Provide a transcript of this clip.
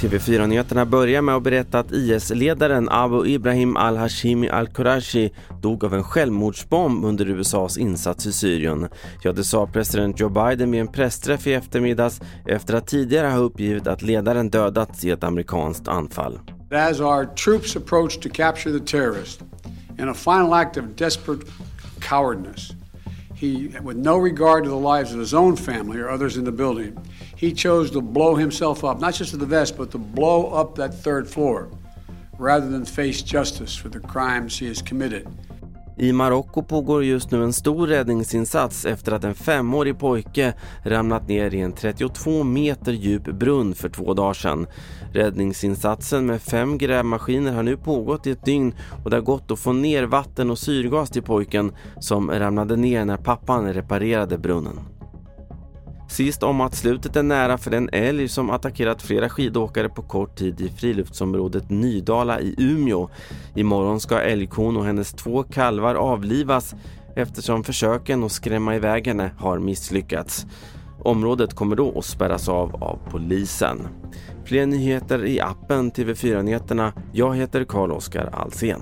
TV4-nyheterna börjar med att berätta att IS-ledaren Abu Ibrahim al-Hashimi al-Qurashi dog av en självmordsbomb under USAs insats i Syrien. Ja, det sa president Joe Biden vid en pressträff i eftermiddags efter att tidigare ha uppgivit att ledaren dödats i ett amerikanskt anfall. As our troops approach to capture the terrorist in a final act of desperate cowardness he, with no regard to the lives of his own family or others in the building, he chose to blow himself up, not just to the vest, but to blow up that third floor rather than face justice for the crimes he has committed. I Marocko pågår just nu en stor räddningsinsats efter att en femårig pojke ramlat ner i en 32 meter djup brunn för två dagar sedan. Räddningsinsatsen med fem grävmaskiner har nu pågått i ett dygn och det har gått att få ner vatten och syrgas till pojken som ramlade ner när pappan reparerade brunnen. Sist om att slutet är nära för den älg som attackerat flera skidåkare på kort tid i friluftsområdet Nydala i Umeå. Imorgon ska älgkon och hennes två kalvar avlivas eftersom försöken att skrämma iväg henne har misslyckats. Området kommer då att spärras av av polisen. Fler nyheter i appen TV4 Nyheterna. Jag heter Carl-Oskar Alsen.